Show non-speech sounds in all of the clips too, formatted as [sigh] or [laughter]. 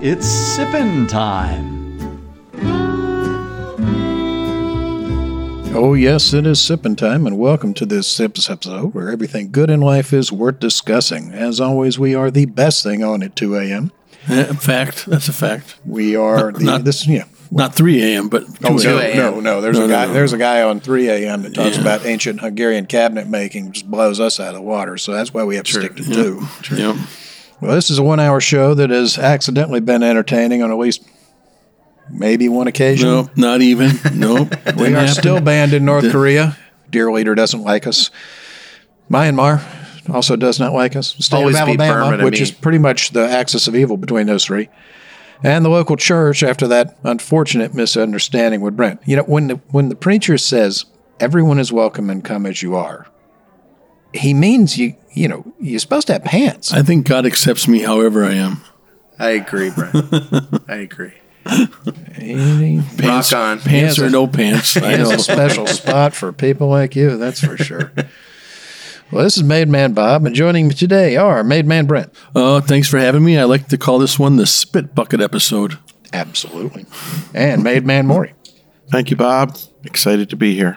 Now it's sippin' time. Oh, yes, it is sipping time, and welcome to this Sips episode where everything good in life is worth discussing. As always, we are the best thing on at 2 a.m. Yeah, fact. That's a fact. We are the, Not- this, yeah. Not 3 a.m., but 2 Oh, no, a.m. no, no. There's No, a guy. no. There's a guy on 3 a.m. that talks Yeah. about ancient Hungarian cabinet making, just blows us out of the water. So that's why we have to stick to two. Yep. Well, this is a one-hour show that has accidentally been entertaining on at least maybe one occasion. Nope, not even. Nope. [laughs] We are happen. still banned in North Korea. Dear leader doesn't like us. Myanmar also does not like us. State Always of Alabama, Burma which me. is pretty much the axis of evil between those three. And the local church after that unfortunate misunderstanding with Brent. You know, when the when the preacher says everyone is welcome and come as you are, he means you you know, you're supposed to have pants. I think God accepts me however I am. I agree, Brent. I agree. Pants, Rock on. Pants or a- no pants. I It's know. a special spot for people like you, that's for sure. [laughs] Well, this is Made Man Bob, and joining me today are Made Man Brent. Oh, thanks for having me. I like to call this one the Spit Bucket episode. Absolutely. And Made Man Maury. Thank you, Bob. Excited to be here.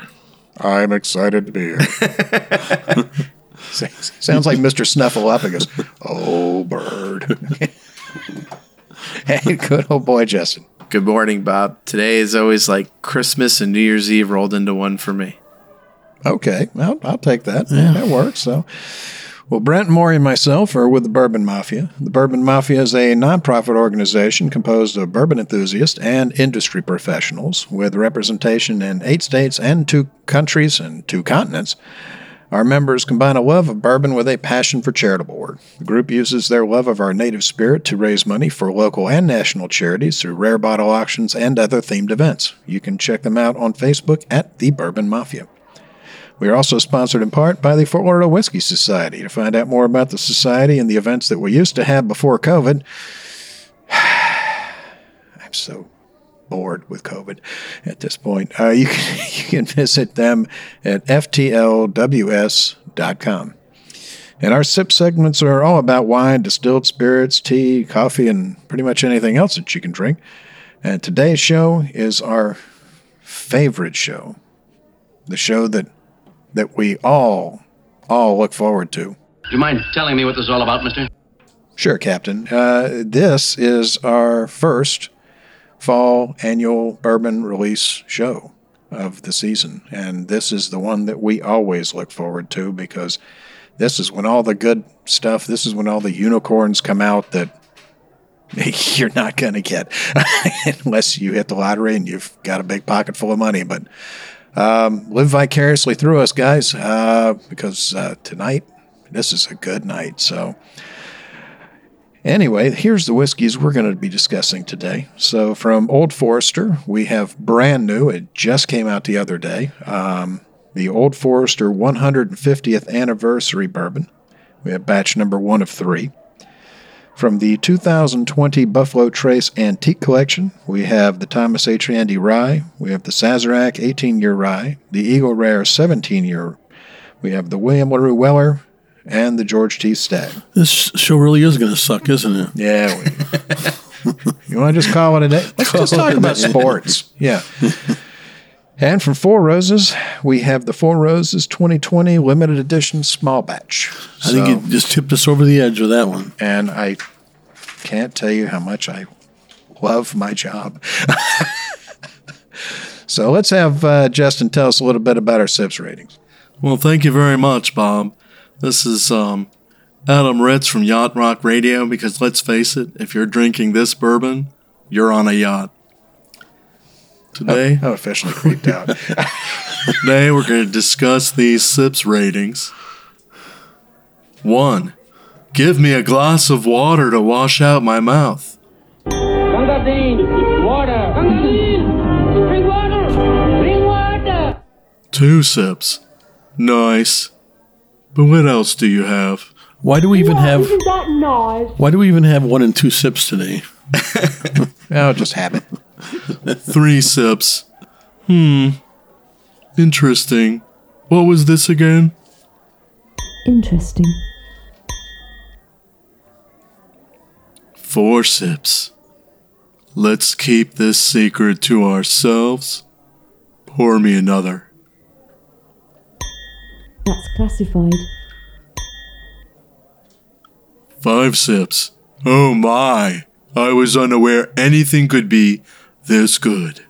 I'm excited to be here. [laughs] Sounds like Mr. Snuffleupagus. Oh, bird. [laughs] hey, good old boy, Justin. Good morning, Bob. Today is always like Christmas and New Year's Eve rolled into one for me. Okay, well, I'll take that. That works. So, well, Brent, Maury, and myself are with the Bourbon Mafia. The Bourbon Mafia is a nonprofit organization composed of bourbon enthusiasts and industry professionals with representation in eight states and two countries and two continents. Our members combine a love of bourbon with a passion for charitable work. The group uses their love of our native spirit to raise money for local and national charities through rare bottle auctions and other themed events. You can check them out on Facebook at The Bourbon Mafia. We are also sponsored in part by the Fort Lauderdale Whiskey Society. To find out more about the society and the events that we used to have before COVID, [sighs] I'm so bored with COVID at this point. Uh, you, [laughs] can, you can visit them at ftlws.com. And our sip segments are all about wine, distilled spirits, tea, coffee, and pretty much anything else that you can drink. And today's show is our favorite show, the show that that we all all look forward to. Do you mind telling me what this is all about, mister? Sure, Captain. Uh, this is our first fall annual bourbon release show of the season, and this is the one that we always look forward to because this is when all the good stuff. This is when all the unicorns come out that [laughs] you're not going to get [laughs] unless you hit the lottery and you've got a big pocket full of money. But um, live vicariously through us, guys, uh, because uh, tonight this is a good night. So. Anyway, here's the whiskeys we're going to be discussing today. So, from Old Forester, we have brand new. It just came out the other day. Um, the Old Forester 150th anniversary bourbon. We have batch number one of three. From the 2020 Buffalo Trace Antique Collection, we have the Thomas H. Handy Rye. We have the Sazerac 18 year rye, the Eagle Rare 17 year. We have the William LaRue Weller, and the George T. Stagg. This show really is going to suck, isn't it? Yeah. We, [laughs] you want to just call it a day? Let's just talk about sports. Yeah. And from Four Roses, we have the Four Roses 2020 limited edition small batch. I think you just tipped us over the edge with that one. and I can't tell you how much I love my job. [laughs] so let's have uh, Justin tell us a little bit about our SIPS ratings. Well, thank you very much, Bob. This is um, Adam Ritz from Yacht Rock Radio because let's face it, if you're drinking this bourbon, you're on a yacht. Today, I'm officially creeped out. [laughs] today we're going to discuss these SIPS ratings. One, Give me a glass of water to wash out my mouth. Gunga Din, water. Gunga Din, bring water. Bring water. Two sips. Nice. But what else do you have? Why do we even have Isn't that nice? why do we even have one and two sips today? [laughs] Oh, just habit. Three sips. Hmm. Interesting. What was this again? Interesting. Four sips. Let's keep this secret to ourselves. Pour me another. That's classified. Five sips. Oh my. I was unaware anything could be this good.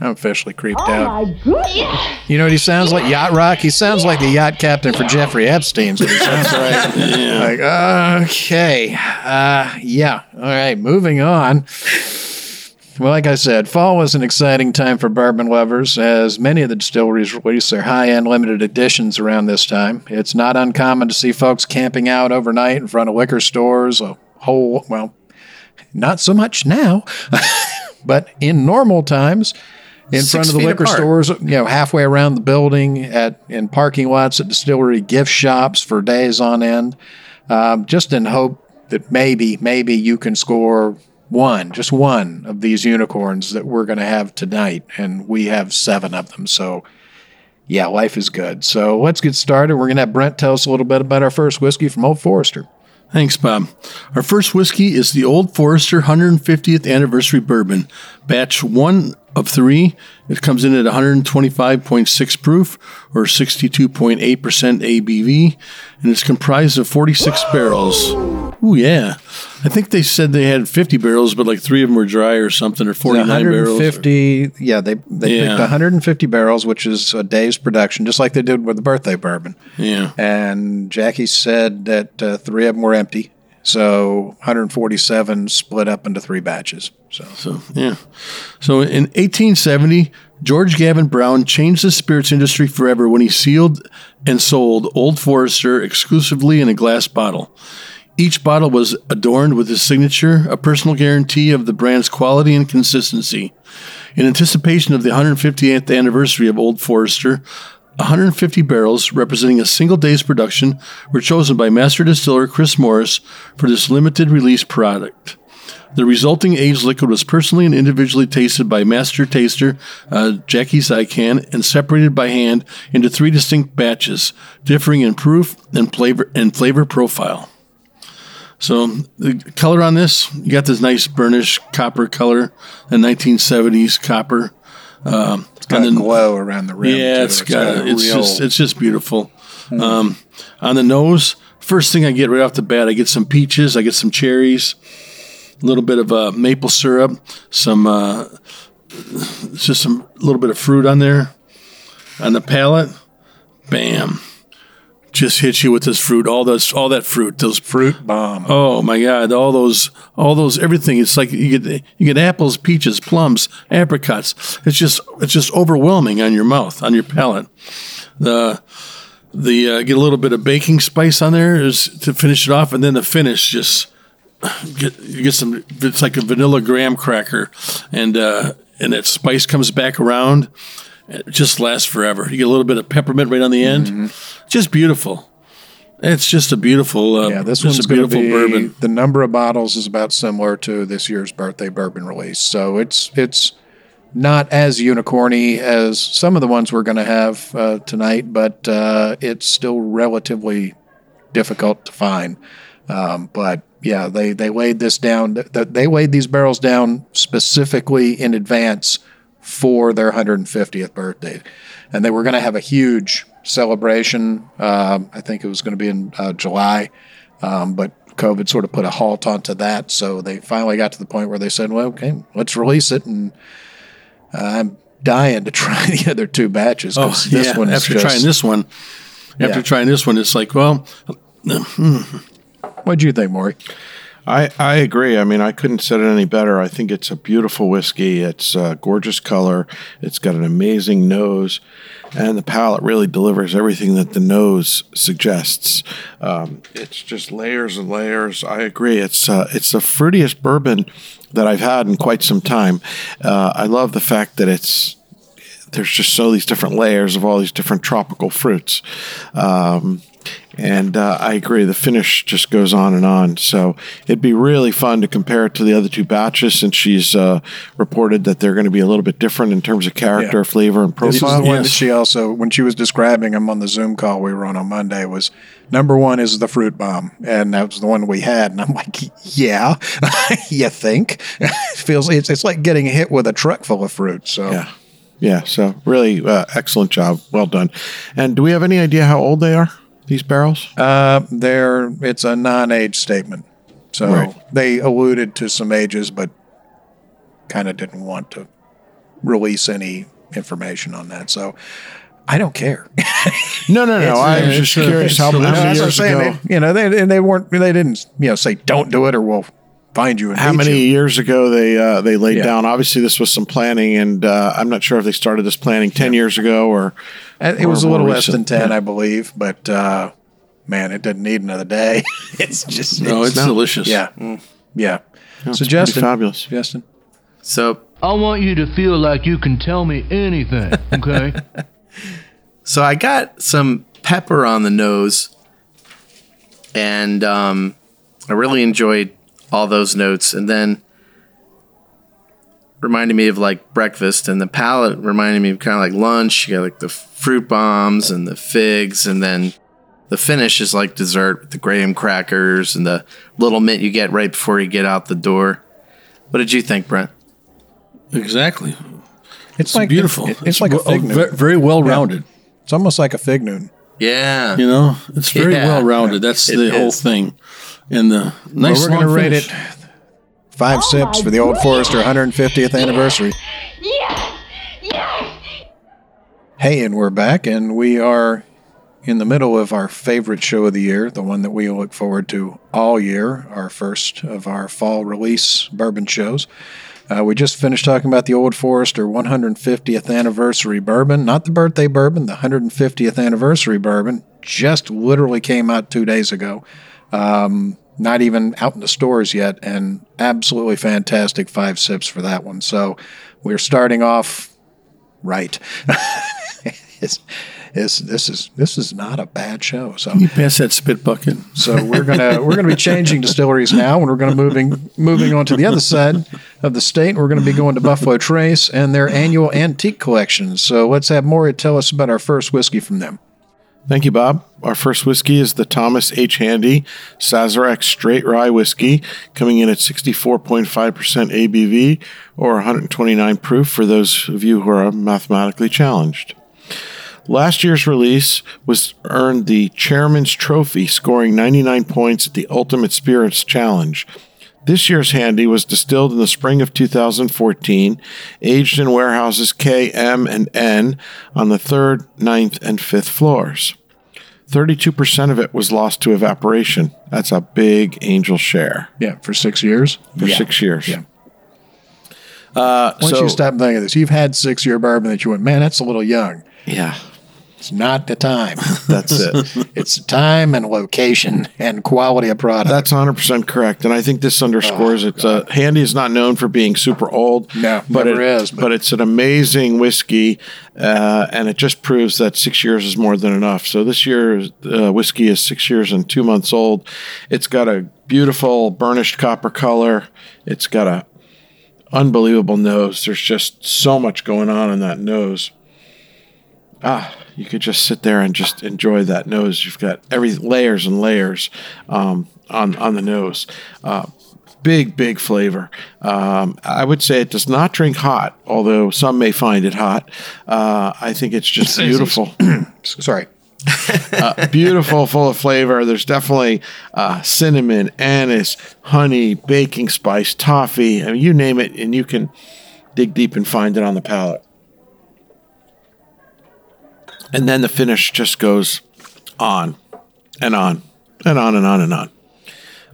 I'm officially creeped Oh out. my goodness. You know what he sounds like? Yacht Rock? He sounds like the yacht captain for Jeffrey Epstein's what he [laughs] sounds like. Like, okay. Uh, yeah. All right. Moving on. Well, like I said, fall was an exciting time for bourbon lovers, as many of the distilleries release their high end limited editions around this time. It's not uncommon to see folks camping out overnight in front of liquor stores, a whole, well, not so much now, [laughs] but in normal times, in Six front of the liquor apart. stores, you know, halfway around the building, at in parking lots at distillery gift shops for days on end, um, just in hope that maybe, maybe you can score one, just one of these unicorns that we're going to have tonight, and we have seven of them. So, yeah, life is good. So let's get started. We're going to have Brent tell us a little bit about our first whiskey from Old Forester. Thanks, Bob. Our first whiskey is the Old Forester 150th Anniversary Bourbon, batch one of three. It comes in at 125.6 proof or 62.8% ABV, and it's comprised of 46 barrels. Ooh, yeah. I think they said they had 50 barrels, but like three of them were dry or something, or 49 barrels. 150, yeah, they they Yeah. picked 150 barrels, which is a day's production, just like they did with the birthday bourbon. Yeah. And Jackie said that uh, three of them were empty, so 147 split up into three batches. So So, yeah. So in 1870, George Garvin Brown changed the spirits industry forever when he sealed and sold Old Forester exclusively in a glass bottle. Each bottle was adorned with his signature, a personal guarantee of the brand's quality and consistency. In anticipation of the 150th anniversary of Old Forester, 150 barrels, representing a single day's production, were chosen by master distiller Chris Morris for this limited release product. The resulting aged liquid was personally and individually tasted by master taster uh, Jackie Zykan and separated by hand into three distinct batches, differing in proof and flavor and flavor profile. So the color on this, you got this nice burnish copper color, the 1970s copper. Um, it's got a glow around the rim. yeah, too. it's got a it's real- just it's just beautiful. Um, on the nose, first thing I get right off the bat, I get some peaches, I get some cherries, a little bit of uh, maple syrup, some uh, just some little bit of fruit on there. On the palate, bam, just hits you with this fruit, all those all that fruit, those fruit bomb. Oh my God! All those, all those, everything. It's like you get you get apples, peaches, plums, apricots. It's just it's just overwhelming on your mouth, on your palate. The the uh, get a little bit of baking spice on there is to finish it off, and then the finish just get you get some. It's like a vanilla graham cracker, and uh, and that spice comes back around. It just lasts forever. You get a little bit of peppermint right on the end. Just beautiful. It's just a beautiful, uh, Yeah, this one's a beautiful be bourbon. the number of bottles is about similar to this year's birthday bourbon release. So it's it's not as unicorny as some of the ones we're going to have uh, tonight, but uh, it's still relatively difficult to find. Um, but yeah, they they laid this down. th- th- They laid these barrels down specifically in advance for their 150th birthday, and they were going to have a huge celebration. Um, I think it was going to be in uh, July, um, but COVID sort of put a halt onto that. So they finally got to the point where they said, "Well, okay, let's release it." And uh, I'm dying to [laughs] try the other two batches. Oh, this yeah. one is After just- trying this one, after Yeah. trying this one, it's like, well, hmm. What'd you think, Maury? I, I agree. I mean, I couldn't said it any better. I think it's a beautiful whiskey. It's a gorgeous color. It's got an amazing nose. and the palate really delivers everything that the nose suggests. Um, it's just layers and layers. I agree. It's uh, it's the fruitiest bourbon that I've had in quite some time. Uh, I love the fact that it's there's just so these different layers of all these different tropical fruits. Um, and uh, I agree, the finish just goes on and on. So it'd be really fun to compare it to the other two batches since she's uh, reported that they're going to be a little bit different in terms of character, Yeah. flavor, and This profile. is the one that she also, when she was describing them on the Zoom call we were on on Monday, was number one is the fruit bomb, and that was the one we had. And I'm like, yeah, [laughs] you think? it [laughs] feels it's it's like getting hit with a truck full of fruit. So Yeah. Yeah. So really uh, excellent job. Well done. And do we have any idea how old they are, these barrels? uh, they're it's a non-age statement. So Right. they alluded to some ages, but kind of didn't want to release any information on that. So I don't care. [laughs] No, no, no. I was just curious how, many That's what I'm years saying. ago. They, you know, they and they weren't they didn't you know say don't do it or we'll find you and How many you. years ago they uh, they laid Yeah. down? Obviously, this was some planning, and uh, I'm not sure if they started this planning ten years ago or. Uh, It or was a more little less than ten, Yeah. I believe, but uh, man, it didn't need another day. [laughs] it's just No, it's delicious. yeah, yeah. so Justin, fabulous. Justin, So I want you to feel like you can tell me anything, [laughs] okay? So I got some pepper on the nose, and um, I really enjoyed all those notes. And then reminded me of like breakfast, and the palate reminded me of kind of like lunch. You got like the fruit bombs and the figs, and then the finish is like dessert with the graham crackers and the little mint you get right before you get out the door. What did you think, Brent? Exactly. it's, like beautiful. It's, it's like a fig noon. ve- very well rounded. It's almost like a fig noon. Yeah. You know, it's very Yeah. well rounded. That's It the whole thing. And the nice well, we're going to rate it five sips for the Old Forester 150th anniversary. Yes! Yes! Hey, and we're back, and we are in the middle of our favorite show of the year, the one that we look forward to all year, our first of our fall release bourbon shows. Uh, we just finished talking about the Old Forester 150th anniversary bourbon, not the birthday bourbon, the 150th anniversary bourbon. Just literally came out two days ago. Um, not even out in the stores yet, and absolutely fantastic five sips for that one. So we're starting off right. [laughs] it's, it's, this is this is not a bad show. So You pass that spit bucket. so we're gonna we're gonna be changing distilleries now, and we're gonna moving moving on to the other side of the state. We're gonna be going to Buffalo Trace and their annual antique collection. So let's have Maury tell us about our first whiskey from them. Thank you, Bob. Our first whiskey is the Thomas H. Handy Sazerac Straight Rye Whiskey, coming in at 64.5% ABV or 129 proof for those of you who are mathematically challenged. Last year's release was earned the Chairman's Trophy, scoring 99 points at the Ultimate Spirits Challenge. This year's Handy was distilled in the spring of 2014, aged in warehouses K, M, and N on the third, ninth, and fifth floors. 32% of it was lost to evaporation. That's a big angel share Yeah, for six years. for Yeah. six years. Yeah. Uh, Once so, you stop thinking of this, you've had six year bourbon that you went, man, that's a little young. yeah, It's not the time. [laughs] that's it. [laughs] it's time and location and quality of product. That's 100% correct. And I think this underscores it. Uh, Handy is not known for being super old. No, but it, is, But. but- it's an amazing whiskey, uh, and it just proves that six years is more than enough. So this year's uh, whiskey is six years and two months old. It's got a beautiful burnished copper color. It's got a unbelievable nose. There's just so much going on in that nose. Ah, you could just sit there and just enjoy that nose. You've got every layers and layers um, on on the nose. Uh, big, big flavor. Um, I would say it does not drink hot, although some may find it hot. Uh, I think it's just [laughs] beautiful. [clears throat] Sorry. [laughs] uh, beautiful, full of flavor. There's definitely uh, cinnamon, anise, honey, baking spice, toffee. I mean, you name it, and you can dig deep and find it on the palate. And then the finish just goes on and on and on and on and on.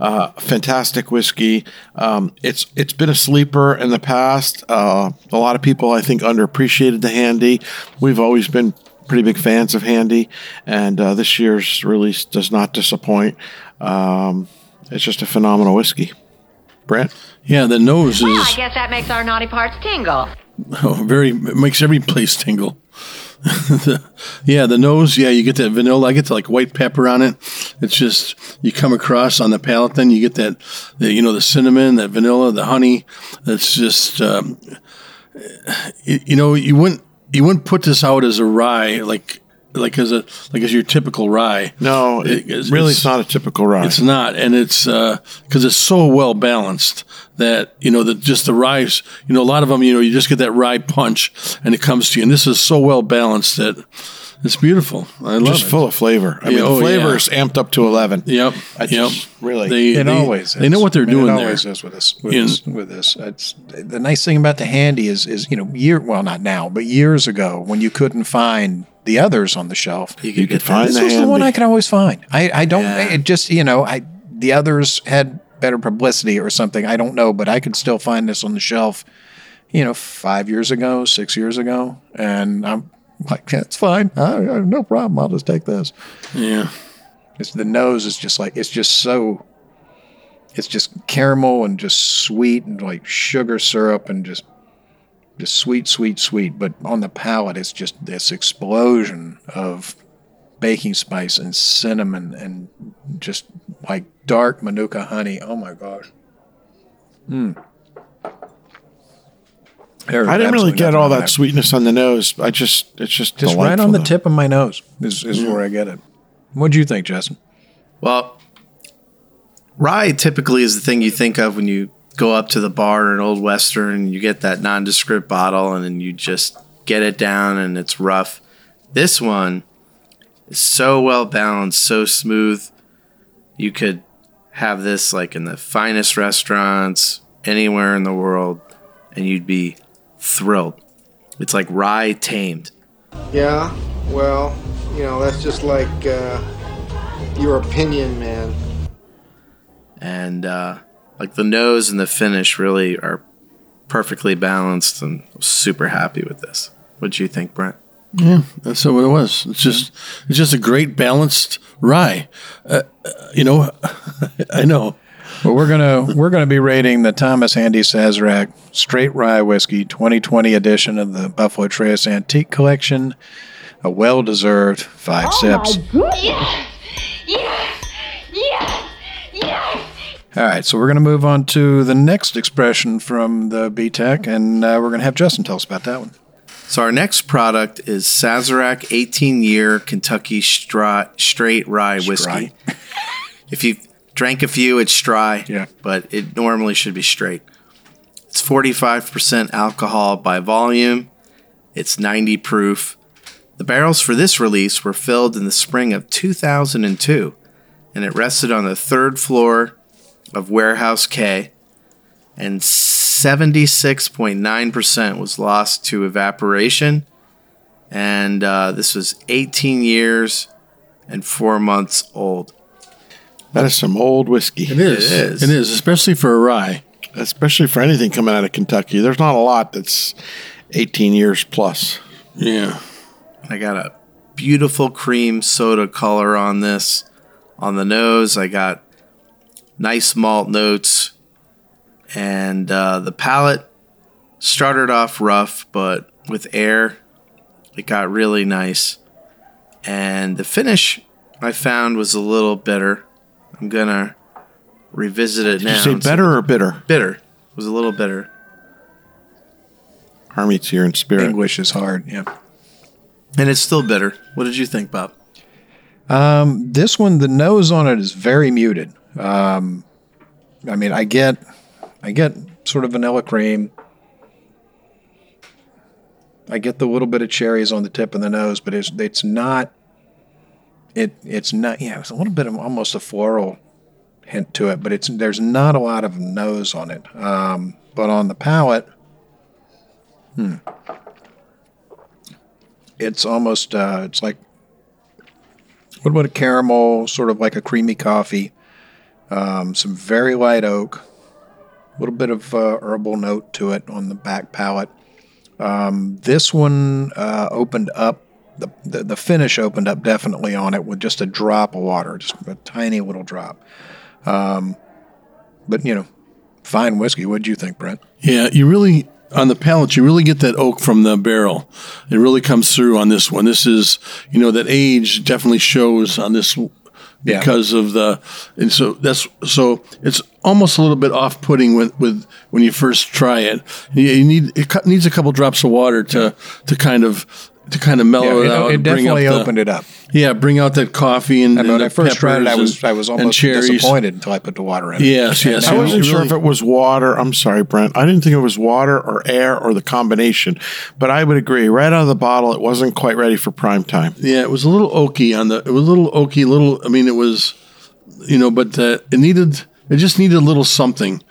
Uh, fantastic whiskey. Um, it's it's been a sleeper in the past. Uh, a lot of people, I think, underappreciated the handy. We've always been pretty big fans of Handy, and uh, this year's release does not disappoint. Um, it's just a phenomenal whiskey. Brent? Yeah, the nose Well, I guess that makes our naughty parts tingle. oh, [laughs] very it makes every place tingle. [laughs] Yeah, the nose. Yeah, you get that vanilla. I get the, like white pepper on it. It's just you come across on the palate. Then you get that, the, you know, the cinnamon, that vanilla, the honey. That's just, um, you, you know, you wouldn't you wouldn't put this out as a rye like like as a like as your typical rye. No, it, really, it's, not a typical rye. It's not, and it's uh, because it's so well balanced that you know that just the rye. You know, a lot of them, you know, you just get that rye punch, and it comes to you. And this is so well balanced that it's beautiful. I love it. just it. full of flavor. I mean, Yeah, oh, the flavor yeah. is amped up to 11. Yep. I yep. really. They, It they- always They know what they're I mean, doing it there. always is with this. With, In- this, with this. It's, the nice thing about the handy is, is you know, year well, not now, but years ago when you couldn't find the others on the shelf, You You could could get find this the was the one I could always find. I, I don't. Yeah. It just you know, I the others had better publicity or something. I don't know, but I could still find this on the shelf. You know, five years ago, six years ago, and I'm [laughs] like, it's fine. I, I, no problem. I'll just take this. Yeah. It's the nose is just like it's just so. It's just caramel and just sweet and like sugar syrup and just just sweet, sweet, sweet. But on the palate, it's just this explosion of baking spice and cinnamon and just like dark manuka honey. Oh my gosh. Hmm. I didn't really get all that sweetness on the nose. I just, it's just Just right delightful, on the tip of my nose is, is where I get it. What do you think, Justin? Well, rye typically is the thing you think of when you go up to the bar in an old western and you get that nondescript bottle and then you just get it down and it's rough. This one is so well balanced, so smooth. You could have this like in the finest restaurants anywhere in the world and you'd be thrilled. It's like rye tamed. Yeah, well, you know, that's just like uh, your opinion, man. and uh, like the nose and the finish really are perfectly balanced and I'm super happy with this what do you think brent Yeah, that's what it was. It's just, it's just a great balanced rye. Uh, uh, you know, [laughs] I know. Well, we're gonna we're gonna be rating the Thomas Handy Sazerac Straight Rye Whiskey 2020 edition of the Buffalo Trace Antique Collection. A well-deserved five sips. Yes! Yes! Yes! Yes! All right, so we're going to move on to the next expression from the BTEC, and uh, we're going to have Justin tell us about that one. so our next product is sazerac 18 year kentucky Stra- straight rye whiskey if you drank a few it's dry Yeah. but it normally should be straight it's 45% alcohol by volume it's 90 proof the barrels for this release were filled in the spring of 2002 and it rested on the third floor of warehouse k and 76.9% was lost to evaporation. And uh, this was 18 years and four months old. That is some old whiskey. It is. It is. It is, especially for a rye. Especially for anything coming out of Kentucky. There's not a lot that's 18 years plus. Yeah. I got a beautiful cream soda color on this. On the nose, I got nice malt notes. And uh, the palate started off rough, but with air, it got really nice. And the finish I found was a little bitter. I'm going to revisit it Did now. you say better or bitter? Bitter. It was a little bitter. Harmeet's here in spirit. English is hard. Yeah. And it's still bitter. What did you think, Bob? Um, this one, the nose on it is very muted. Um, I mean, I get, I get sort of vanilla cream. I get the little bit of cherries on the tip of the nose, but it's it's not. It it's not. Yeah, it's a little bit of almost a floral hint to it, but it's there's not a lot of nose on it. Um, but on the palate, hmm, it's almost uh, it's like what little a caramel, sort of like a creamy coffee, um, some very light oak, a little bit of uh, herbal note to it on the back palate. Um, this one uh, opened up the, the the finish opened up definitely on it with just a drop of water, just a tiny little drop. Um, but you know, fine whiskey. What do you think, Brent? Yeah, you really on the palate, you really get that oak from the barrel. It really comes through on this one. This is, you know, that age definitely shows on this Yeah. because of the, and so that's so it's almost a little bit off-putting with with when you first try it. You, you need it needs a couple drops of water to to kind of to kind of mellow Yeah, it, out. it, and bring definitely up the- opened it up. Yeah, bring out that coffee and, And and when the I first tried it, I was and- I was almost disappointed until I put the water in. it. Yes, yes. I wasn't sure if it was water. I'm sorry, Brent. I didn't think it was water or air or the combination, but I would agree. Right out of the bottle, it wasn't quite ready for prime time. Yeah, it was a little oaky on the. It was a little oaky, little. I mean, it was, you know, but uh, it needed. It just needed a little something,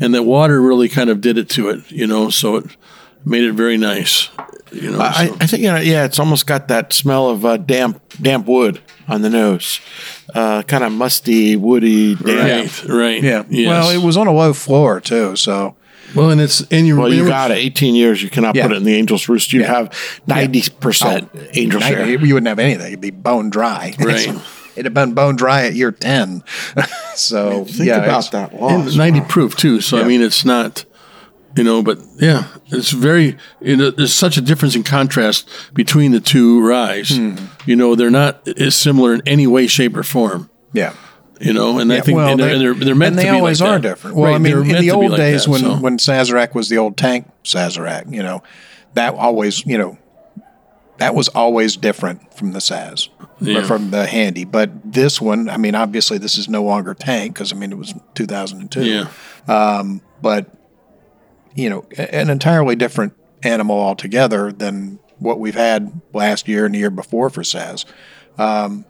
and the water really kind of did it to it. You know, so it made it very nice. You know, I, so- I think you know, yeah, it's almost got that smell of uh, damp damp wood on the nose, uh, kind of musty, woody, damp. right, right. Yeah. Yes. Well, it was on a low floor too, so Well, and it's and you. Well, you got it. 18 years, you cannot Yeah. put it in the Angel's Roost. You'd Yeah. have 90% Angel Night- share. You wouldn't have anything. It'd be bone dry. [laughs] Right. It'd have been bone dry at year ten. [laughs] so Think yeah, about that and loss. 90 proof too. So I mean, it's not. You know, but yeah, it's very. You know, there's such a difference in contrast between the two ryes. Hmm. You know, they're not as similar in any way, shape, or form. Yeah. You know, and I Yeah, think and they're, they, and they're, they're meant and they to be always like are that. different. Well, Right, I mean, in the old like days that, when so. when Sazerac was the old tank Sazerac, you know, that always, you know, that was always different from the Saz Yeah. or from the Handy. But this one, I mean, obviously this is no longer tank because I mean it was 2002. Yeah. Um, but you know, an entirely different animal altogether than what we've had last year and the year before for Saz. Um,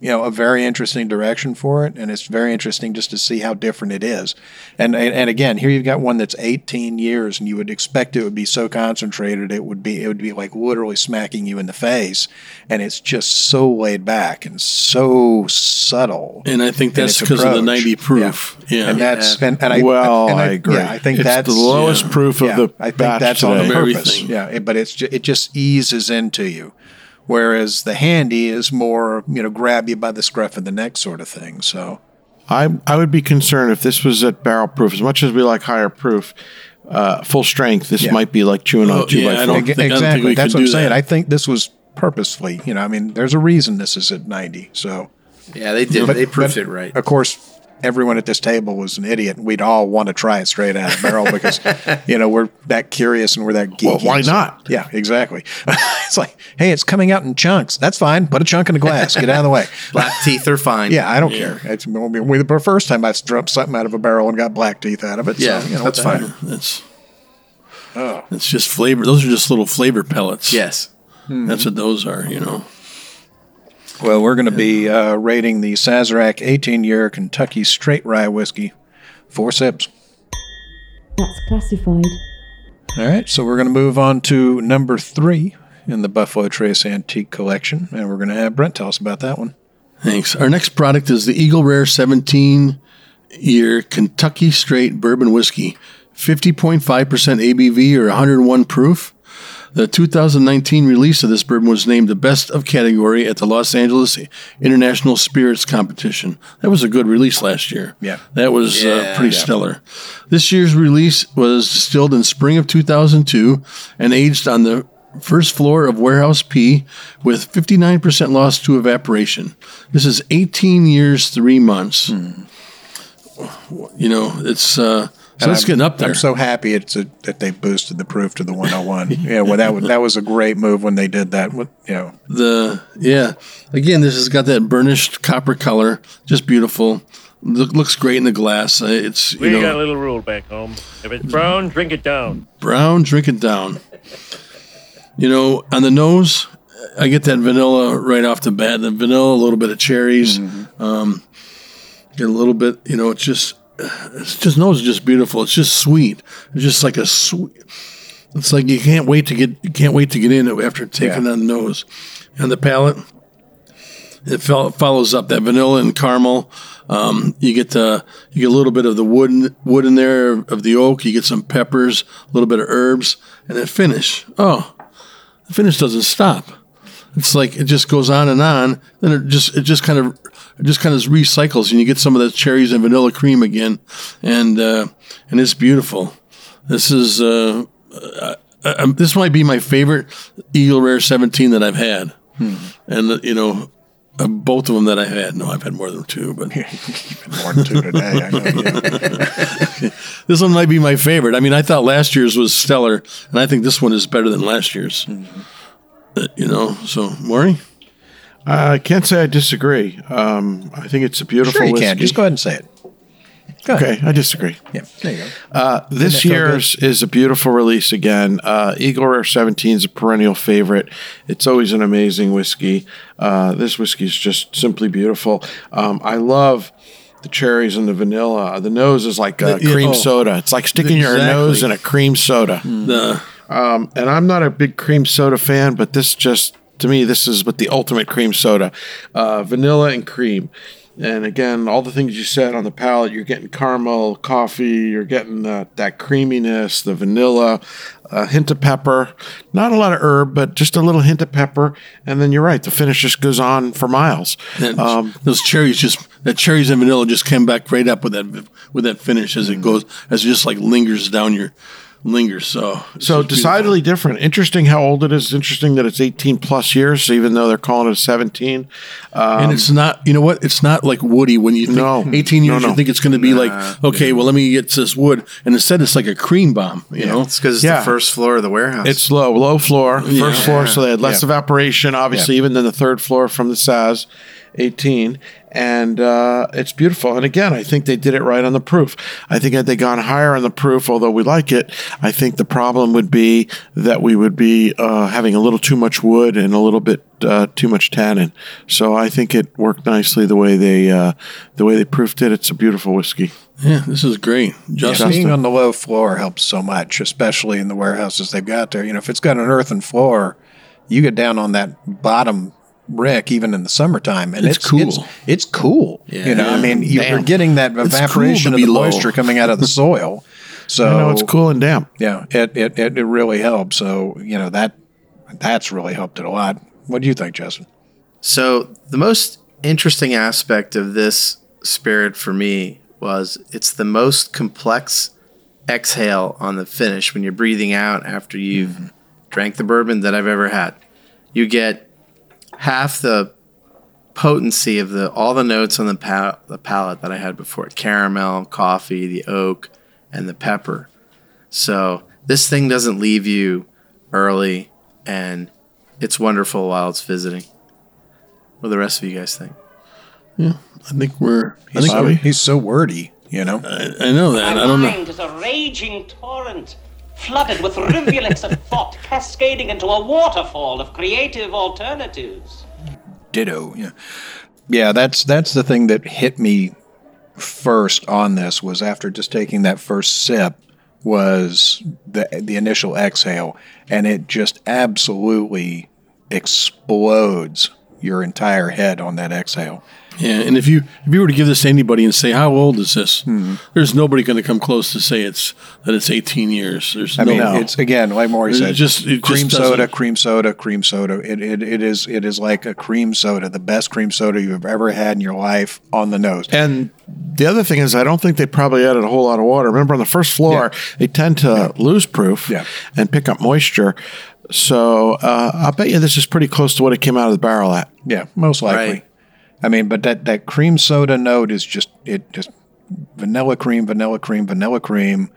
you know, a very interesting direction for it, and it's very interesting just to see how different it is. And and, and again, here you've got one that's 18 years, and you would expect it would be so concentrated, it would be it would be like literally smacking you in the face, and it's just so laid back and so subtle. And I think that's because of the 90 proof. Yeah. and that's and, and I Well, and I agree. Yeah, I think It's that's the lowest proof of yeah, the I think batch that's on today. purpose. Everything. Yeah, it- but it's ju- it just eases into you, whereas the handy is more you know grab you by the scruff of the neck sort of thing. So I I would be concerned if this was at barrel proof. As much as we like higher proof, uh, full strength, this Yeah. might be like chewing on Oh, two yeah, by I four. don't Eg- think- I don't exactly, that's what I'm saying. that. I think this was purposefully. You know, I mean, there's a reason this is at 90. So Yeah, they did. But- they proofed but, it right. Of course, everyone at this table was an idiot, and we'd all want to try it straight out of a barrel because [laughs] you know we're that curious and we're that geeky. Well, why So- not? Yeah, exactly. [laughs] it's like, hey, it's coming out in chunks. That's fine. Put a chunk in a glass. Get out of the way. [laughs] Black teeth are fine. Yeah, I don't care. It's well, we- the first time I dropped something out of a barrel and got black teeth out of it. Yeah, so, you know, that's fine. heck. It's it's just flavor. Those are just little flavor pellets. Yes. That's what those are. You know. Well, we're going to be uh, rating the Sazerac 18 year Kentucky straight rye whiskey. Four sips. That's classified. All right, so we're going to move on to number three in the Buffalo Trace Antique Collection, and we're going to have Brent tell us about that one. Thanks. Our next product is the Eagle Rare 17 year Kentucky Straight Bourbon Whiskey, 50.5% ABV or 101 proof. The 2019 release of this bourbon was named the best of category at the Los Angeles International Spirits Competition. That was a good release last year. Yeah. That was uh, pretty Yeah. stellar. This year's release was distilled in spring of 2002 and aged on the first floor of Warehouse P with 59% loss to evaporation. This is 18 years, three months. You know, it's uh, so And it's I'm- getting up there. I'm so happy it's a, that they boosted the proof to the 101. [laughs] yeah, well, that was that was a great move when they did that. With, you know, the yeah, again, this has got that burnished copper color, just beautiful. Look, looks great in the glass. Uh, It's you We know got a little rule back home. If it's brown, drink it down. brown, drink it down. You know, on the nose, I get that vanilla right off the bat. The vanilla, a little bit of cherries. Um, get a little bit. You know, it's just, it's just nose is just beautiful. It's just sweet. It's just like a sweet. It's like you can't wait to get you can't wait to get in it after taking Yeah. on the nose, and the palate. It fol- follows up that vanilla and caramel. Um, you get the you get a little bit of the wood wood in there of the oak. You get some peppers, a little bit of herbs, and then finish. Oh, the finish doesn't stop. it's like it just goes on and on. Then it just it just kind of it just kind of recycles, and you get some of the cherries and vanilla cream again, and uh, and it's beautiful. This is uh, uh, uh, this might be my favorite Eagle Rare 17 that I've had, and uh, you know. Uh, both of them that I've had. No, I've had more than two, but [laughs] more than two today. I know. Yeah. [laughs] this one might be my favorite. I mean, I thought last year's was stellar, and I think this one is better than last year's. Uh, you know, so Maury, I can't say I disagree. Um, I think it's a beautiful Sure, you whiskey. can. Just go ahead and say it. Go ahead. Okay, I disagree. Yeah, there you go. Uh, this it feel year's is a beautiful release again. Uh, Eagle Rare 17 is a perennial favorite. It's always an amazing whiskey. Uh, this whiskey is just simply beautiful. Um, I love the cherries and the vanilla. The nose is like uh, The- yeah, cream oh. soda. It's like sticking your nose in a cream soda. the Um, and I'm not a big cream soda fan, but this just to me, this is what the ultimate cream soda, uh, vanilla and cream. And again, all the things you said on the palate, you're getting caramel, coffee, you're getting uh, that creaminess, the vanilla, a hint of pepper, not a lot of herb, but just a little hint of pepper. And then you're right, the finish just goes on for miles. Um, those cherries just that cherries and vanilla just came back right up with that with that finish as Mm-hmm. it goes as it just like lingers down your lingers. So So just decidedly different. Interesting how old it is. Interesting that it's 18 plus years, even though they're calling it 17. Um, and it's not you know what it's not like woody when you think No. 18 years No, no. you think it's going to be like okay well let me get this wood and instead it's like a cream bomb you know It's because it's Yeah. the first floor of the warehouse. It's low, low floor, first floor, so they had less Yeah. evaporation, obviously, even than the third floor from the Saz 18. And uh, it's beautiful. And again, I think they did it right on the proof. I think had they gone higher on the proof, although we like it, I think the problem would be that we would be uh, having a little too much wood and a little bit uh, too much tannin. So I think it worked nicely the way they uh, the way they proofed it. It's a beautiful whiskey. yeah this is great Justin Being on the low floor helps so much, especially in the warehouses they've got there. You know, if it's got an earthen floor, you get down on that bottom rick even in the summertime, and It's it's, cool. It's, it's cool. You know, I mean, you're getting that evaporation to of the low. moisture coming out of the [laughs] soil. So I know it's cool and damp. Yeah, it, it it it really helps. So you know that that's really helped it a lot. What do you think, Justin? So the most interesting aspect of this spirit for me was it's the most complex exhale on the finish when you're breathing out after you've mm-hmm. drank the bourbon that I've ever had. You get half the potency of the all the notes on the pa- the palate that I had before: caramel, coffee, the oak, and the pepper. So this thing doesn't leave you early, and it's wonderful while it's visiting. What do the rest of you guys think? Yeah, I think we're I He's think so, we're, he's so wordy. You know, I, I know that My I don't know mind is a raging torrent, flooded with rivulets of [laughs] thought, cascading into a waterfall of creative alternatives. ditto. Yeah, yeah. That's that's the thing that hit me first on this was after just taking that first sip was the the initial exhale, and it just absolutely explodes your entire head on that exhale. yeah and if you if you were to give this to anybody and say how old is this hmm. there's nobody going to come close to say it's that it's 18 years there's I no mean, it's again like Maury It said, just- it cream just soda, cream soda, cream soda. It, it it is it is like a cream soda, the best cream soda you've ever had in your life on the nose. And the other thing is, I don't think they probably added a whole lot of water. Remember, on the first floor, they tend to lose proof Yeah. and pick up moisture. So uh, I'll bet you this is pretty close to what it came out of the barrel at. Yeah, most likely. Right. I mean, but that, that cream soda note is just it just vanilla cream, vanilla cream, vanilla cream,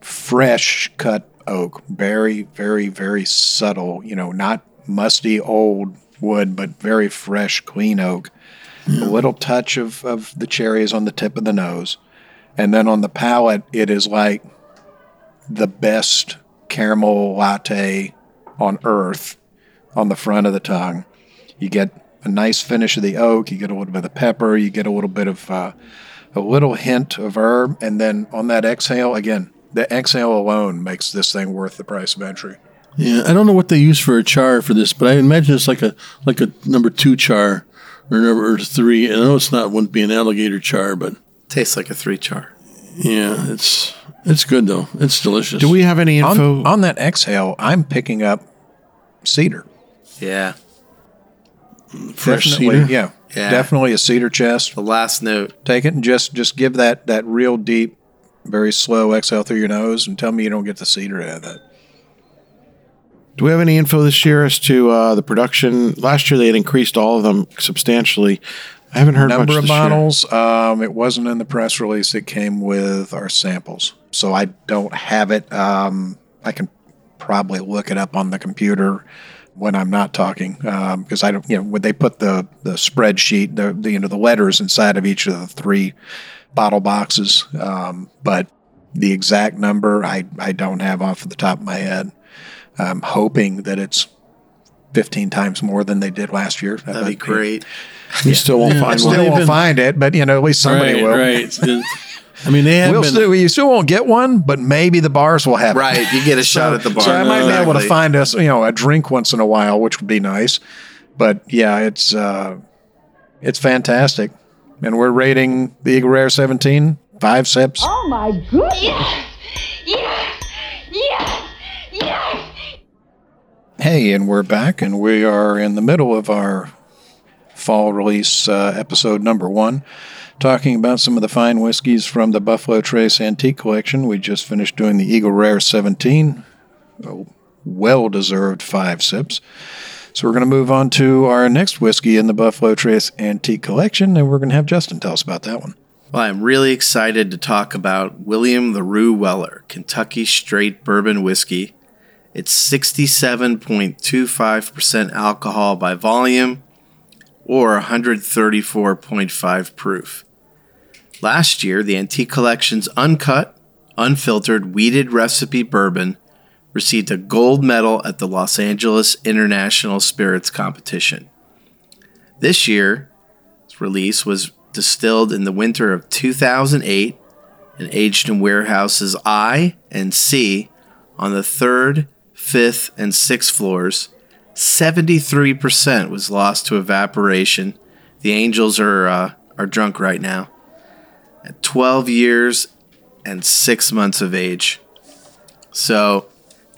fresh cut oak, very, very, very subtle. You know, not musty old wood, but very fresh, clean oak. A little touch of, of the cherries on the tip of the nose, and then on the palate, it is like the best caramel latte on earth on the front of the tongue. You get a nice finish of the oak. You get a little bit of pepper. You get a little bit of uh, a little hint of herb, and then on that exhale, again, the exhale alone makes this thing worth the price of entry. Yeah, I don't know what they use for a char for this, but I imagine it's like a like a number two char or number three. I know it's not wouldn't be an alligator char, but Tastes like a three char. yeah, it's it's good though. It's delicious. Do we have any info? On, on that exhale, I'm picking up cedar. Yeah. Fresh definitely, cedar? Yeah, Yeah. definitely a cedar chest. The last note. Take it and just just give that that real deep, very slow exhale through your nose, and tell me you don't get the cedar out of that. Do we have any info this year as to uh, the production? Last year they had increased all of them substantially. I haven't heard Number much of this year. bottles. Um, it wasn't in the press release. It came with our samples, so I don't have it. Um, I can probably look it up on the computer when I'm not talking because I don't. You know, when they put the the spreadsheet, the, the you know the letters inside of each of the three bottle boxes, um, but the exact number I I don't have off the top of my head. I'm hoping that it's 15 times more than they did last year. That'd be great. You still won't I find still one. won't find it, but you know, at least somebody right, will. right. [laughs] I mean, they have We'll been. still, you still won't get one, but maybe the bars will have it. Right, you get a shot at the bar. So I might be able to find us, you know, a drink once in a while, which would be nice. But yeah, it's uh, it's fantastic, and we're rating the Eagle Rare 17 five sips. Oh my goodness! Yes! Yes! Yes! Yes! Hey, and we're back, and we are in the middle of our fall release uh, episode number one, talking about some of the fine whiskeys from the Buffalo Trace Antique Collection. We just finished doing the Eagle Rare 17, well deserved five sips. So we're going to move on to our next whiskey in the Buffalo Trace Antique Collection, and we're going to have Justin tell us about that one. Well, I'm really excited to talk about William LaRue Weller, Kentucky Straight Bourbon Whiskey. It's 67.25% alcohol by volume or 134.5 proof. Last year, the Antique Collection's uncut, unfiltered, wheated recipe bourbon received a gold medal at the Los Angeles International Spirits Competition. This year, its release was distilled in the winter of 2008 and aged in warehouses I and C on the third, fifth, and sixth floors. 73% was lost to evaporation. The angels are uh, are drunk right now. At 12 years and six months of age. So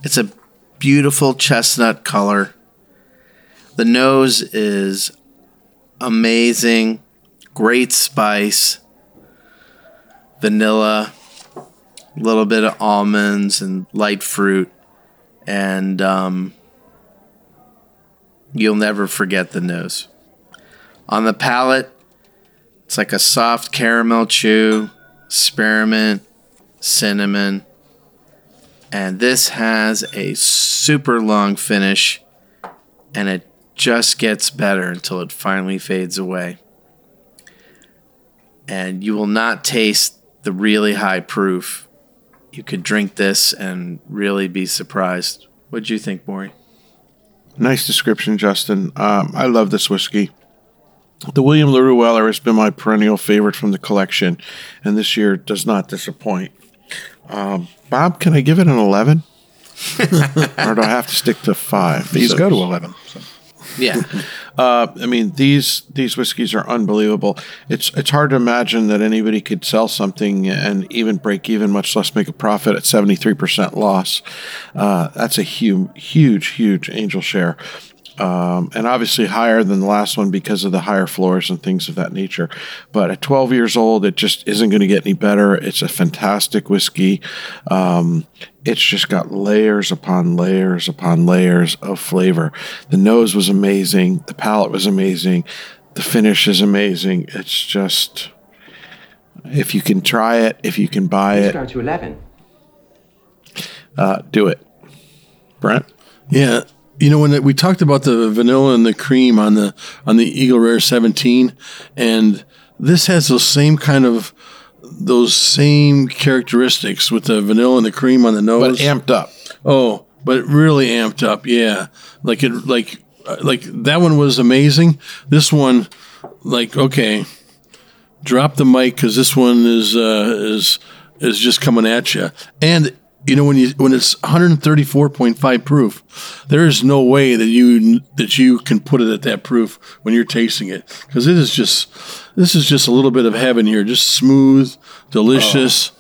it's a beautiful chestnut color. The nose is amazing, great spice, vanilla, a little bit of almonds and light fruit, and um, you'll never forget the nose. On the palate, it's like a soft caramel chew, spearmint, cinnamon, and this has a super long finish, and it just gets better until it finally fades away. And you will not taste the really high proof. You could drink this and really be surprised. What'd you think, Maury? Nice description, Justin. Um, I love this whiskey. The William LaRue Weller has been my perennial favorite from the collection, and this year does not disappoint. Um, Bob, can I give it an 11? [laughs] or do I have to stick to five? These So- go to 11. So. Yeah. [laughs] Uh, I mean these these whiskeys are unbelievable. It's it's hard to imagine that anybody could sell something and even break even, much less make a profit at seventy three percent loss. Uh, that's a huge, huge, huge angel share. Um, and obviously higher than the last one because of the higher floors and things of that nature. But at 12 years old, it just isn't going to get any better. It's a fantastic whiskey. Um, it's just got layers upon layers upon layers of flavor. The nose was amazing. The palate was amazing. The finish is amazing. It's just, if you can try it, if you can buy it, Go to 11. uh, do it. Brent? Yeah, you know when it, we talked about the vanilla and the cream on the on the Eagle Rare 17, and this has those same kind of those same characteristics with the vanilla and the cream on the nose, But amped up. Oh, but really amped up, yeah. Like it, like like that one was amazing. This one, like okay, drop the mic because this one is uh, is is just coming at you. And you know when you when it's 134.5 proof, there is no way that you that you can put it at that proof when you're tasting it because it is just this is just a little bit of heaven here, just smooth, delicious.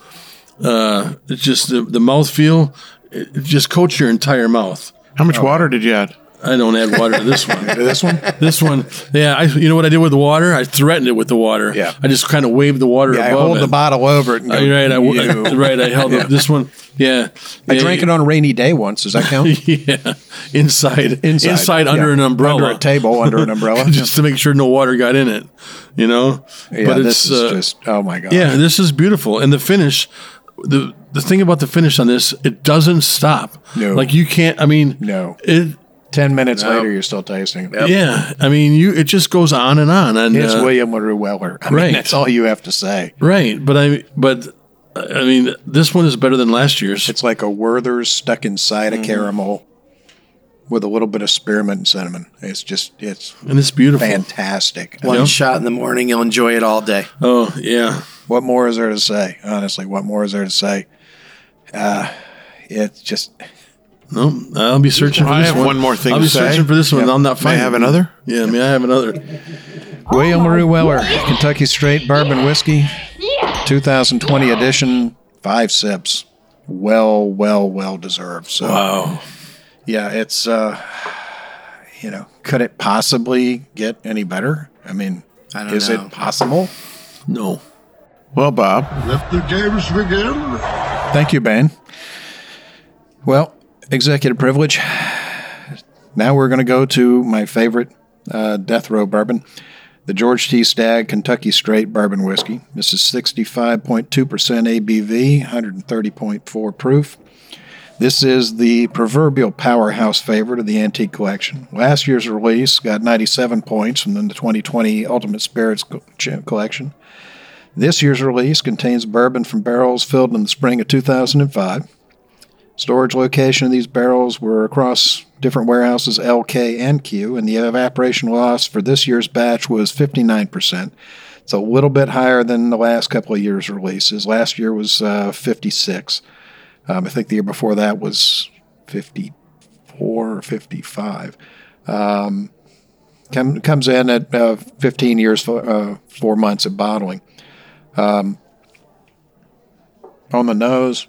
Uh, it's just the the mouthfeel. It it just coats your entire mouth. How much water did you add? I don't add water to this one. [laughs] this one? This one, yeah. I, you know what I did with the water? I threatened it with the water. Yeah. I just kind of waved the water Yeah, I hold it. the bottle over it and go, Uh, right, I, "You." [laughs] right. I held Yeah. it. This one, yeah. I yeah, drank it on a rainy day once. Does that count? [laughs] yeah, inside, Inside, inside, under an umbrella, Under a table, under an umbrella. just to make sure no water got in it. You know, Yeah, this is just oh my god. yeah, this is beautiful, and the finish. the The thing about the finish on this, it doesn't stop. No. like you can't. I mean, No. it. Ten minutes No. later, you're still tasting it. Yeah, I mean, you. It just goes on and on, and It's uh, William LaRue Weller. I mean, right. that's all you have to say. right. But I, but I mean, this one is better than last year's. It's like a Werther's stuck inside Mm-hmm. a caramel with a little bit of spearmint and cinnamon. It's just it's and it's beautiful. fantastic. One Yeah. shot in the morning, you'll enjoy it all day. Oh yeah, What more is there to say? Honestly, what more is there to say? Uh, it's just no. I'll be searching for I this have one. one more thing I'll to be say. searching for this one. Yep. I'm not May I have it. another? Yeah, may I have another? William LaRue Weller, Kentucky Straight Bourbon Whiskey, 2020 edition, five sips. Well, well, well deserved. So, Wow. yeah, it's, uh, you know, could it possibly get any better? I mean, I don't is know. it possible? No. Well, Bob, Let the games begin. Thank you, Ben. Well, executive privilege. Now we're going to go to my favorite uh, death row bourbon, the George T. Stagg Kentucky Straight Bourbon Whiskey. This is 65.2% ABV, 130.4 proof. This is the proverbial powerhouse favorite of the antique collection. Last year's release got 97 points from the 2020 Ultimate Spirits collection. This year's release contains bourbon from barrels filled in the spring of 2005. Storage location of these barrels were across different warehouses L, K, and Q, and the evaporation loss for this year's batch was 59%. It's a little bit higher than the last couple of years' releases. Last year was uh, 56. Um, I think the year before that was 54 or 55. Um, come, comes in at uh, 15 years, uh, four months of bottling. Um, on the nose,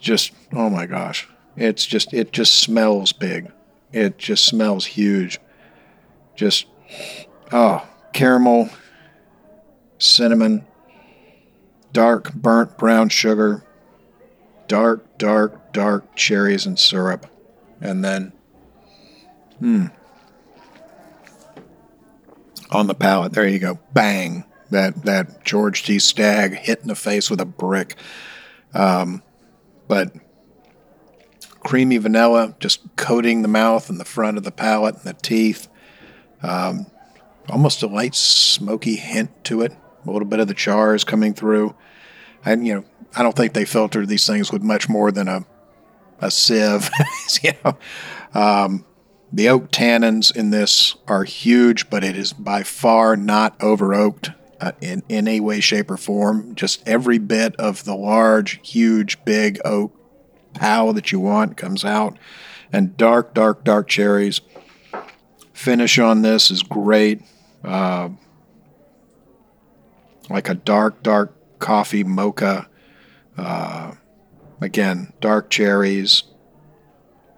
just oh my gosh, it's just it just smells big. It just smells huge. Just oh, caramel, cinnamon, dark burnt brown sugar, dark dark dark cherries and syrup, and then hmm on the palate. There you go. Bang. That that George T. Stagg hit in the face with a brick. Um, but creamy vanilla just coating the mouth and the front of the palate and the teeth. Um, almost a light smoky hint to it. A little bit of the char is coming through. And you know, I don't think they filter these things with much more than a a sieve. [laughs] you know, um, the oak tannins in this are huge, but it is by far not over oaked uh, in, in any way, shape, or form. Just every bit of the large, huge, big oak pow that you want comes out. And dark, dark, dark cherries. Finish on this is great. Uh, like a dark, dark coffee mocha. Uh, again, dark cherries,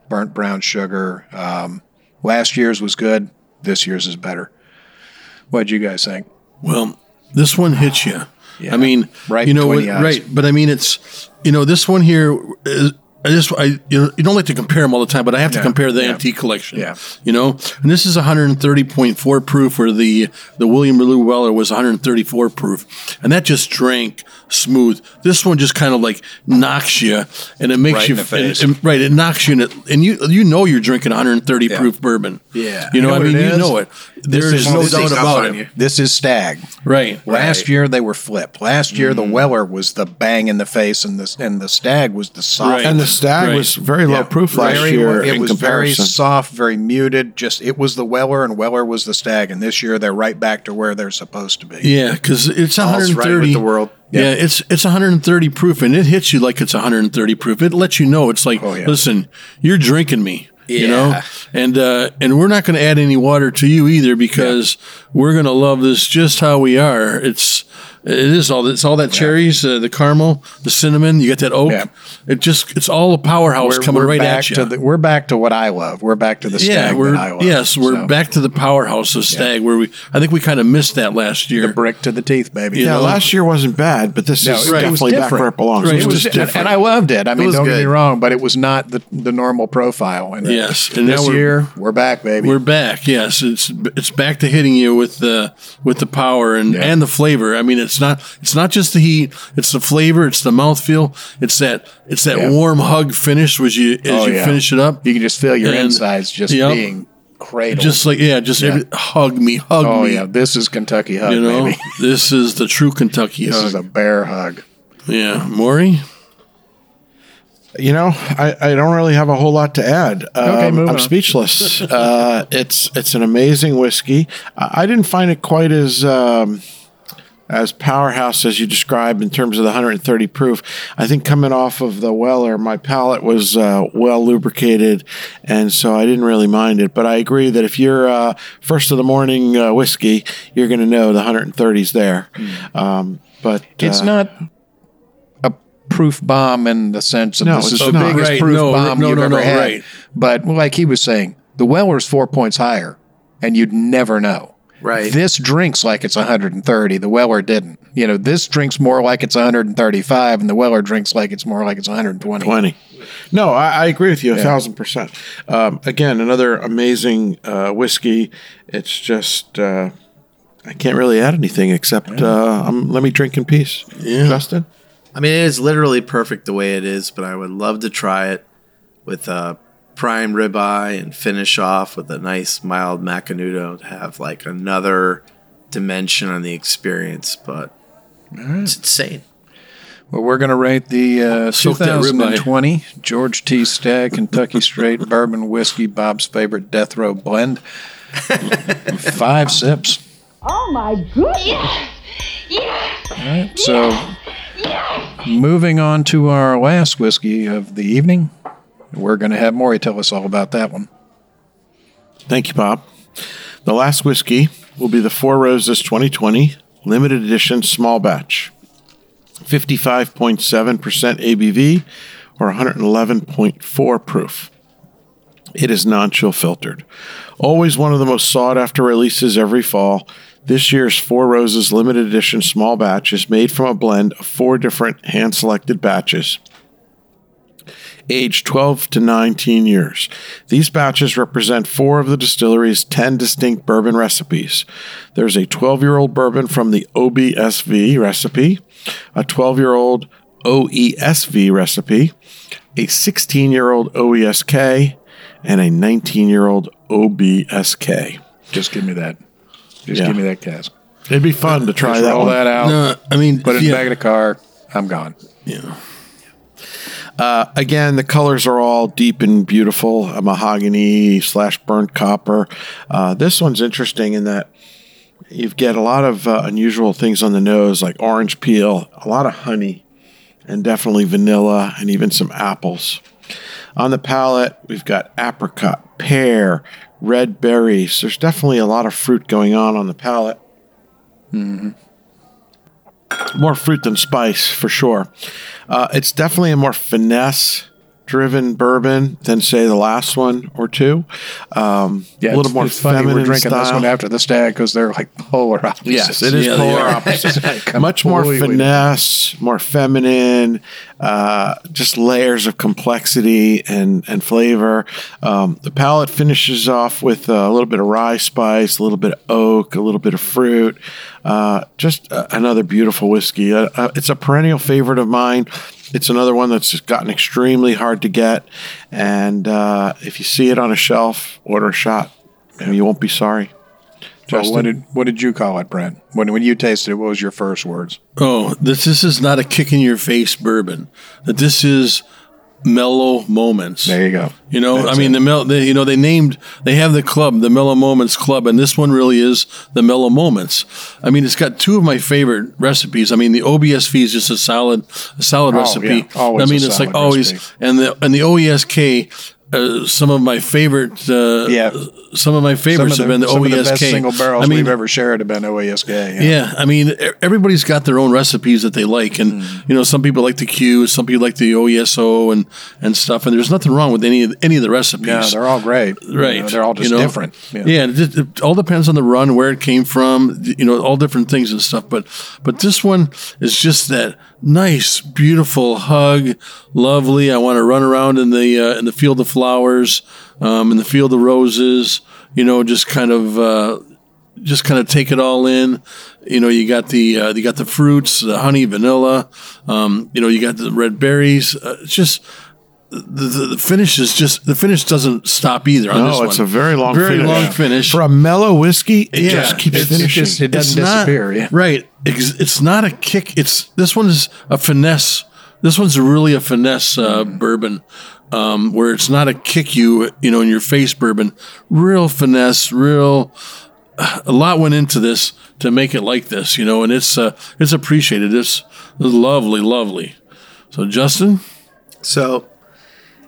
burnt brown sugar. Um, last year's was good. This year's is better. What'd you guys think? Well, this one hits you. Yeah. I mean, Right you know, what- right? But I mean, it's you know, this one here is. I just I you know you don't like to compare them all the time, but I have to Yeah, compare the yeah. antique collection. Yeah. you know, and this is 130.4 proof, where the the William Lou Weller was 134 proof, and that just drank smooth. This one just kind of like knocks you, and it makes Right you in the face. and- and- right. It knocks you, in it, and you you know you're drinking 130 Yeah. proof bourbon. Yeah. you know, You know I mean, you know it. There is no doubt about it. This is Stagg. Right. Last year they were flipped. Last year the mm-hmm. Weller was the bang in the face, and the and the Stagg was the soft. Right. and the Stagg Right. was very low Yeah, proof last very- year It was comparison. very soft, very muted. Just it was the Weller, and Weller was the Stagg. And this year they're right back to where they're supposed to be. Yeah, because it's All's 130. right with the world. Yeah. it's it's 130 proof, and it hits you like it's 130 proof. It lets you know it's like, Oh, yeah. listen, you're drinking me. You know, and uh, and we're not going to add any water to you either because we're going to love this just how we are. It's It is all it's all that cherries, uh, the caramel, the cinnamon. You get that oak. Yeah. It just it's all a powerhouse coming right back at you. To the, we're back to what I love. We're back to the yeah, Stagg we're that I love. yes, we're So, back to the powerhouse of Stagg where we. I think we kind of missed that last year. the brick to the teeth, baby. You yeah, know? last year wasn't bad, but this No, is it was definitely back where it belongs. Right, It it was was just and, different. and I loved it. I mean, was don't get me wrong, but it was not the, the normal profile. And Yes, and and now this we're- year we're back, baby. We're back. Yes, it's it's back to hitting you with the with the power and, Yeah. and the flavor. I mean, it's not it's not just the heat. It's the flavor. It's the mouthfeel. It's that it's that Yeah. warm hug finish as you as Oh, you yeah. finish it up. you can just feel your And- insides just Yep. being cradled. Just like yeah, just Every, hug me, hug oh me. yeah, this is Kentucky hug, you know, baby. [laughs] [laughs] this is the true Kentucky This hug. is a bear hug. yeah, Maury. You know, I, I don't really have a whole lot to add. Okay, Um, move I'm on. speechless. [laughs] uh, it's it's an amazing whiskey. I, I didn't find it quite as um, as powerhouse as you described in terms of the 130 proof. I think coming off of the Weller, my palate was uh, well lubricated, and so I didn't really mind it. But I agree that if you're uh, first of the morning uh, whiskey, you're going to know the 130s there. Um, but It's uh, not a proof bomb in the sense of No, this is the not. biggest Right, proof no, bomb no, you've no, ever no, had. right. But like he was saying, the Weller's four points higher, and you'd never know. Right. This drinks like it's 130. The Weller didn't. You know, this drinks more like it's 135, and the Weller drinks like it's more like it's 120. 20. No, I, I agree with you a thousand percent. Um, again, another amazing uh, whiskey. It's just uh, I can't really add anything except uh, um, let me drink in peace. Yeah. Justin. I mean, it is literally perfect the way it is, but I would love to try it with a prime ribeye and finish off with a nice mild macanudo to have like another dimension on the experience. But it's insane. Well, we're going to rate the uh, Soak that ribeye. 2020 George T. Stagg Kentucky Straight Bourbon Whiskey, Bob's favorite death row blend. [laughs] Five sips. Oh my goodness! Yes! Yes! All right, so moving on to our last whiskey of the evening, we're going to have Maury tell us all about that one. Thank you, Bob. The last whiskey will be the Four Roses 2020 limited edition small batch. 55.7% ABV or 111.4 proof. It is non chill filtered. Always one of the most sought after releases every fall. This year's Four Roses limited edition small batch is made from a blend of four different hand selected batches aged 12 to 19 years. These batches represent four of the distillery's 10 distinct bourbon recipes. There's a 12 year old bourbon from the OBSV recipe, a 12 year old OESV recipe, a 16 year old OESK, and a 19 year old OBSK. Just give me that. Just Yeah. give me that cask. It'd be fun to try Just that roll one. that out. No, I mean, Put it in yeah, the back of the car. I'm gone. yeah. Uh, again, the colors are all deep and beautiful, a mahogany slash burnt copper. Uh, this one's interesting in that you get a lot of uh, unusual things on the nose, like orange peel, a lot of honey, and definitely vanilla, and even some apples. On the palate, we've got apricot, pear, red berries. There's definitely a lot of fruit going on on the palate. More fruit than spice, for sure. Uh, it's definitely a more finesse driven bourbon than, say, the last one or two. Um, yeah, a little it's- more it's funny feminine we're drinking style. this one after the Stagg because they're like polar opposites. Yes, it is Yeah, polar are. opposite. [laughs] Much more finesse, more feminine, uh, just layers of complexity and and flavor. Um, the palate finishes off with a little bit of rye spice, a little bit of oak, a little bit of fruit. Uh, just uh, another beautiful whiskey. Uh, uh, it's a perennial favorite of mine. It's another one that's gotten extremely hard to get, and uh, if you see it on a shelf, order a shot, and you won't be sorry. Well, Justin? what did what did you call it, Brent? When when you tasted it, what was your first words? Oh, this this is not a kick in your face bourbon. That this is mellow moments. There you go. You know, That's I mean, it. the mel- they, you know, they named, they have the club, the Mellow Moments Club, and this one really is the Mellow Moments. I mean, it's got two of my favorite recipes. I mean, the OBSV is just a solid, a solid Oh, recipe. yeah. Always I mean, it's like solid always, recipe. and the and the OESK. Uh, some of my favorite. Uh, Yeah. Some of my favorites have of the, been the some of the best single barrels I mean, we've ever shared have been OESK. Yeah. yeah, I mean, everybody's got their own recipes that they like, and Mm. you know, some people like the Q, some people like the OESO, and and stuff. And there's nothing wrong with any of any of the recipes. Yeah, they're all great. You right. know, they're all just you know? different. Yeah, it, just- it all depends on the run, where it came from, you know, all different things and stuff. But but this one is just that nice, beautiful hug, lovely. I want to run around in the uh, in the field of flowers, um, in the field of roses. You know, just kind of. Uh, just kind of take it all in. You know, you got the uh, you got the fruits, the honey, vanilla. Um, you know, you got the red berries. Uh, it's just the, the, the finish is just the finish doesn't stop either. On No, this it's one. a very long very finish. long Yeah. finish For a mellow whiskey, it Yeah. just keeps It's- finishing. just- it doesn't It's not- disappear. Yeah. Right. It's, not a kick. It's this one is a finesse. This one's really a finesse uh, bourbon, um, where it's not a kick you, you know, in your face bourbon. Real finesse, real. A lot went into this to make it like this, you know, and it's uh, it's appreciated. It's, it's lovely, lovely. So, Justin, So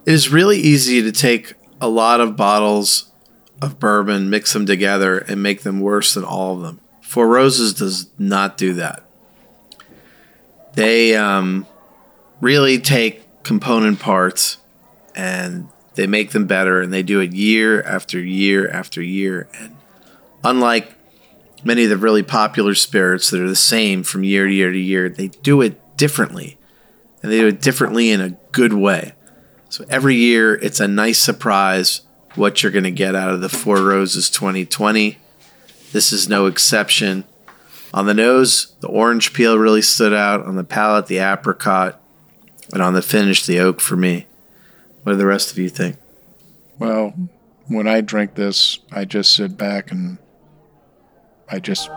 it is really easy to take a lot of bottles of bourbon, mix them together, and make them worse than all of them. Four Roses does not do that. They um, really take component parts and they make them better, and they do it year after year after year. And unlike many of the really popular spirits that are the same from year to year to year, they do it differently and they do it differently in a good way. So every year, it's a nice surprise what you're going to get out of the Four Roses 2020. This is no exception. On the nose, the orange peel really stood out. On the palate, the apricot. And on the finish, the oak for me. What do the rest of you think? Well, when I drink this, I just sit back and I just. uh,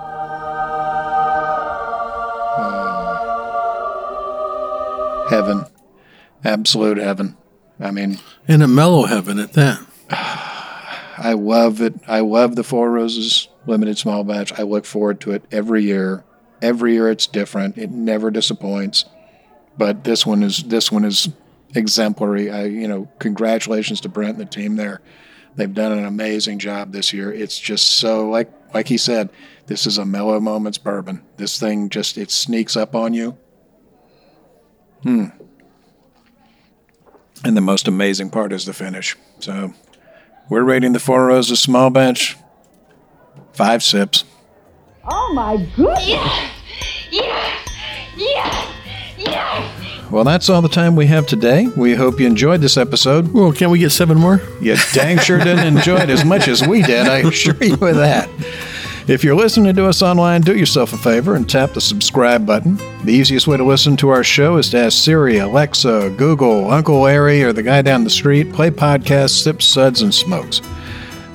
heaven. Absolute heaven. I mean, in a mellow heaven at that. [sighs] I love it. I love the Four Roses limited small batch. I look forward to it every year. Every year it's different. It never disappoints. But this one is this one is exemplary. I you know, congratulations to Brent and the team there. They've done an amazing job this year. It's just so like like he said, this is a mellow moments bourbon. This thing just it sneaks up on you. Hmm. And the most amazing part is the finish. So we're rating the Four Roses small batch five sips. Oh my goodness! Yes! Yes! Yes! Yes! Well, that's all the time we have today. We hope you enjoyed this episode. Well, can we get seven more? You dang sure didn't [laughs] enjoy it as much as we did, I assure you of that. If you're listening to us online, do yourself a favor and tap the subscribe button. The easiest way to listen to our show is to ask Siri, Alexa, Google, Uncle Larry, or the guy down the street, play podcasts, Sips, Suds, and Smokes.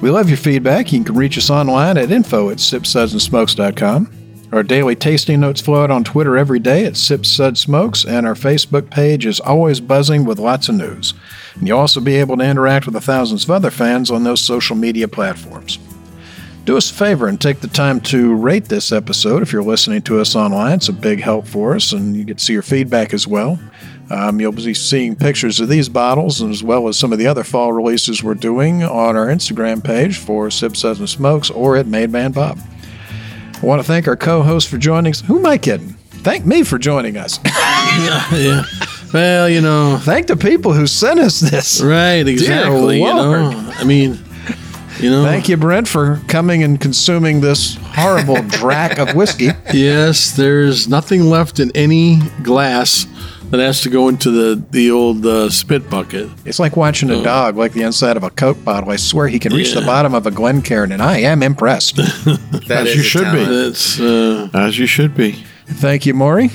We love your feedback. You can reach us online at info at sipssudsandsmokes.com. Our daily tasting notes flow out on Twitter every day at Sip Sud Smokes, and our Facebook page is always buzzing with lots of news. And you'll also be able to interact with the thousands of other fans on those social media platforms. Do us a favor and take the time to rate this episode if you're listening to us online. It's a big help for us, and you get to see your feedback as well. Um, you'll be seeing pictures of these bottles as well as some of the other fall releases we're doing on our Instagram page for Sip Suds and Smokes or at Made Man Bob. I want to thank our co-host for joining us. Who am I kidding? Thank me for joining us. [laughs] yeah, yeah. Well, you know, thank the people who sent us this. Right, exactly. You know, I mean, you know. Thank you, Brent, for coming and consuming this horrible [laughs] drac of whiskey. Yes, there's nothing left in any glass that has to go into the the old uh, spit bucket. It's like watching a dog like the inside of a Coke bottle. I swear he can reach the bottom of a Glencairn, and I am impressed. [laughs] As you should be. That's uh, As you should be. Thank you, Maury.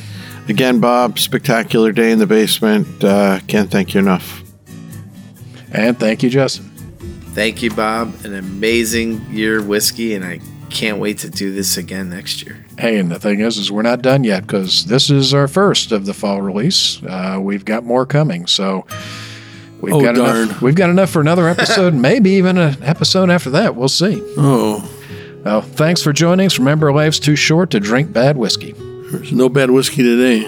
Again, Bob, spectacular day in the basement. Uh, can't thank you enough. And thank you, Justin. Thank you, Bob. An amazing year whiskey, and I can't wait to do this again next year. Hey, and the thing is, is we're not done yet because this is our first of the fall release. Uh, we've got more coming, so we've Oh, got darn. enough. We've got enough for another episode, [laughs] maybe even an episode after that. We'll see. oh, Well, thanks for joining us. Remember, life's too short to drink bad whiskey. there's no bad whiskey today.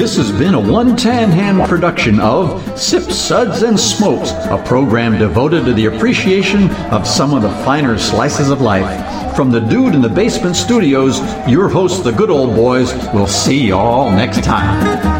This has been a one tan hand production of Sip Suds, and Smokes, a program devoted to the appreciation of some of the finer slices of life. From the Dude in the Basement Studios, your hosts, the good old boys, will see you all next time.